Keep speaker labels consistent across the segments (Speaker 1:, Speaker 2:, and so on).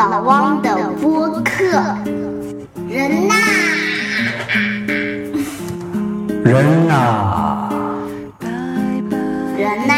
Speaker 1: 老汪的播客。人呐，
Speaker 2: 人呐，
Speaker 1: 人呐.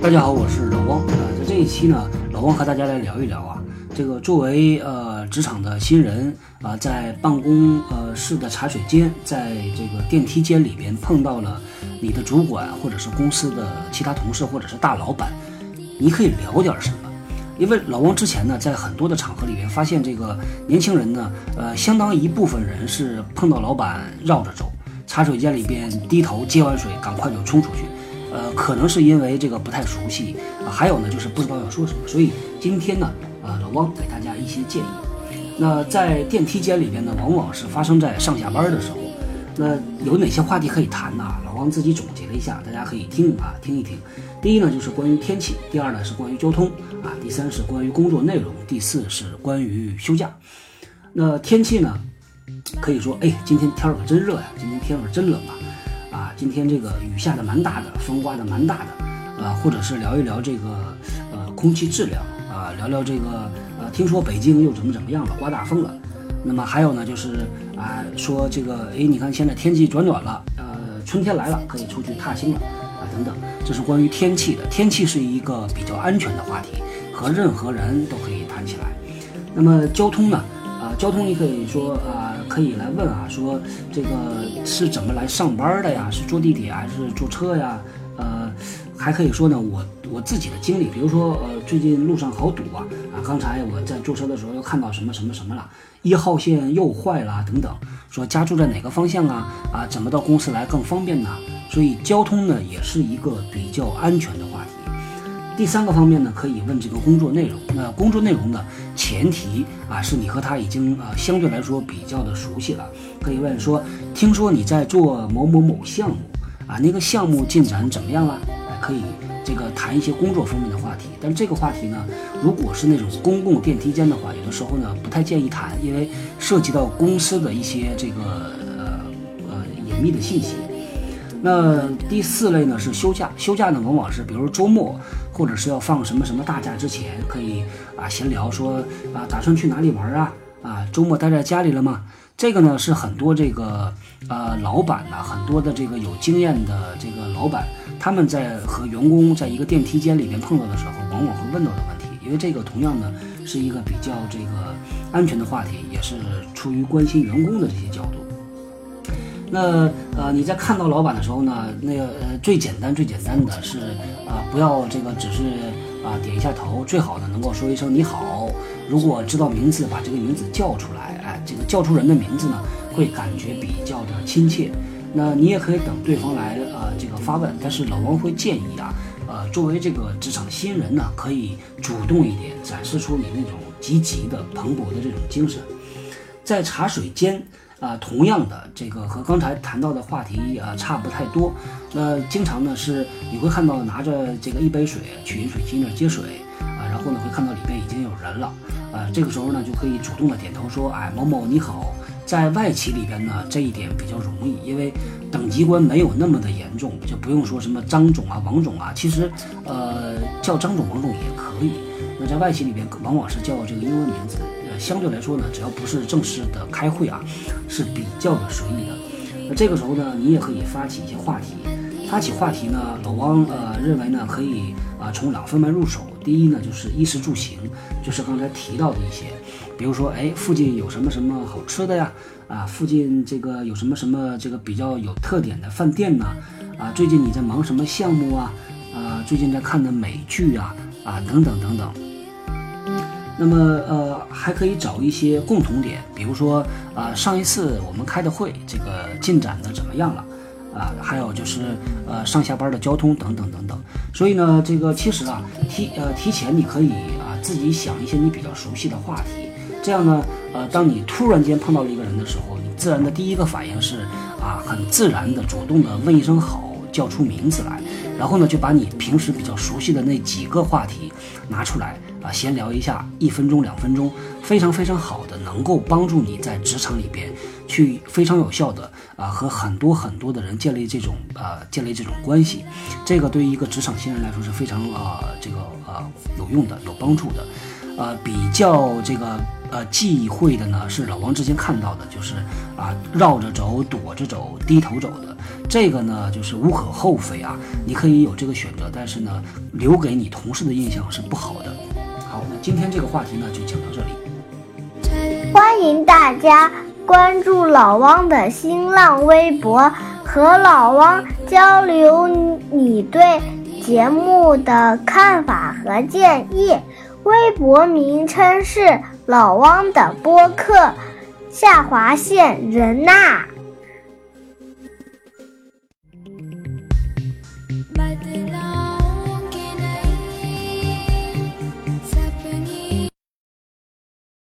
Speaker 2: 大家好，我是老汪啊、在这一期呢，老汪和大家来聊一聊啊，这个作为呃职场的新人啊、在办公呃室的茶水间，在这个电梯间里边碰到了你的主管或者是公司的其他同事或者是大老板，你可以聊点什么？因为老汪之前呢，在很多的场合里边发现，这个年轻人呢，呃，相当一部分人是碰到老板绕着走，茶水间里边低头接完水，赶快就冲出去。呃，可能是因为这个不太熟悉啊，还有呢就是不知道要说什么，所以今天呢，呃，老汪给大家一些建议。那在电梯间里边呢，往往是发生在上下班的时候。那有哪些话题可以谈呢？老汪自己总结了一下，大家可以听啊听一听。第一呢就是关于天气，第二呢是关于交通啊，第三是关于工作内容，第四是关于休假。那天气呢，可以说，哎，今天天儿可真热呀，今天天可真冷啊。啊，今天这个雨下的蛮大的，风刮的蛮大的，啊，或者是聊一聊这个呃空气质量，聊聊这个呃，听说北京又怎么怎么样了，刮大风了。那么还有呢，就是啊，说这个，哎，你看现在天气转暖了，呃，春天来了，可以出去踏青了啊，等等。这是关于天气的，天气是一个比较安全的话题，和任何人都可以谈起来。那么交通呢？啊，交通你可以说啊，可以来问啊，说这个是怎么来上班的呀？是坐地铁还是坐车呀？呃，还可以说呢，我我自己的经历，比如说呃，最近路上好堵啊啊！刚才我在坐车的时候又看到什么什么什么了，一号线又坏了等等，说家住在哪个方向啊？啊，怎么到公司来更方便呢？所以交通呢，也是一个比较安全的话题。第三个方面呢，可以问这个工作内容。那工作内容呢，前提啊是你和他已经呃相对来说比较的熟悉了。可以问说，听说你在做某某某项目啊，那个项目进展怎么样了？哎，可以这个谈一些工作方面的话题。但是这个话题呢，如果是那种公共电梯间的话，有的时候呢不太建议谈，因为涉及到公司的一些这个呃呃隐秘的信息。那第四类呢是休假，休假呢往往是比如周末，或者是要放什么什么大假之前，可以啊闲聊说啊打算去哪里玩啊啊周末待在家里了吗？这个呢是很多这个呃老板呐、很多的这个有经验的这个老板，他们在和员工在一个电梯间里面碰到的时候，往往会问到的问题，因为这个同样呢是一个比较这个安全的话题，也是出于关心员工的这些角度。那呃，你在看到老板的时候呢，那个呃，最简单最简单的是啊、不要这个只是啊、点一下头，最好呢能够说一声你好。如果知道名字，把这个名字叫出来，哎，这个叫出人的名字呢，会感觉比较的亲切。那你也可以等对方来呃这个发问，但是老王会建议啊，呃，作为这个职场新人呢，可以主动一点，展示出你那种积极的、蓬勃的这种精神。在茶水间啊、同样的这个和刚才谈到的话题啊、差不太多。那经常呢是你会看到拿着这个一杯水去饮水机那儿接水啊、然后呢会看到里边已经有人了这个时候呢就可以主动的点头说，哎，某某你好。在外企里边呢，这一点比较容易，因为等级关没有那么的严重，就不用说什么张总啊、王总啊，其实呃叫张总、王总也可以。那在外企里边，往往是叫这个英文名字，呃，相对来说呢，只要不是正式的开会啊，是比较的随意的。那这个时候呢，你也可以发起一些话题。发起话题呢，老汪呃认为呢，可以啊、从两方面入手。第一呢，就是衣食住行，就是刚才提到的一些，比如说，哎，附近有什么什么好吃的呀？啊，附近这个有什么什么这个比较有特点的饭店呐？啊，最近你在忙什么项目啊？啊，最近在看的美剧啊？啊，等等等等。那么呃，还可以找一些共同点，比如说啊、上一次我们开的会，这个进展的怎么样了？啊，还有就是呃上下班的交通等等等等。所以呢，这个其实啊提呃提前你可以啊自己想一些你比较熟悉的话题，这样呢呃当你突然间碰到了一个人的时候，你自然的第一个反应是啊很自然的主动的问一声好，叫出名字来，然后呢就把你平时比较熟悉的那几个话题拿出来啊，闲聊一下，一分钟两分钟，非常非常好的，能够帮助你在职场里边去非常有效的啊和很多很多的人建立这种啊建立这种关系，这个对于一个职场新人来说是非常啊这个啊有用的、有帮助的。呃，比较这个呃忌讳的呢，是老王之前看到的，就是啊绕着走、躲着走、低头走的，这个呢就是无可厚非啊，你可以有这个选择，但是呢，留给你同事的印象是不好的。好，那今天这个话题呢就讲到这里。
Speaker 1: 欢迎大家关注老汪的新浪微博，和老汪交流你对节目的看法和建议。微博名称是老汪的播客，下划线人呐。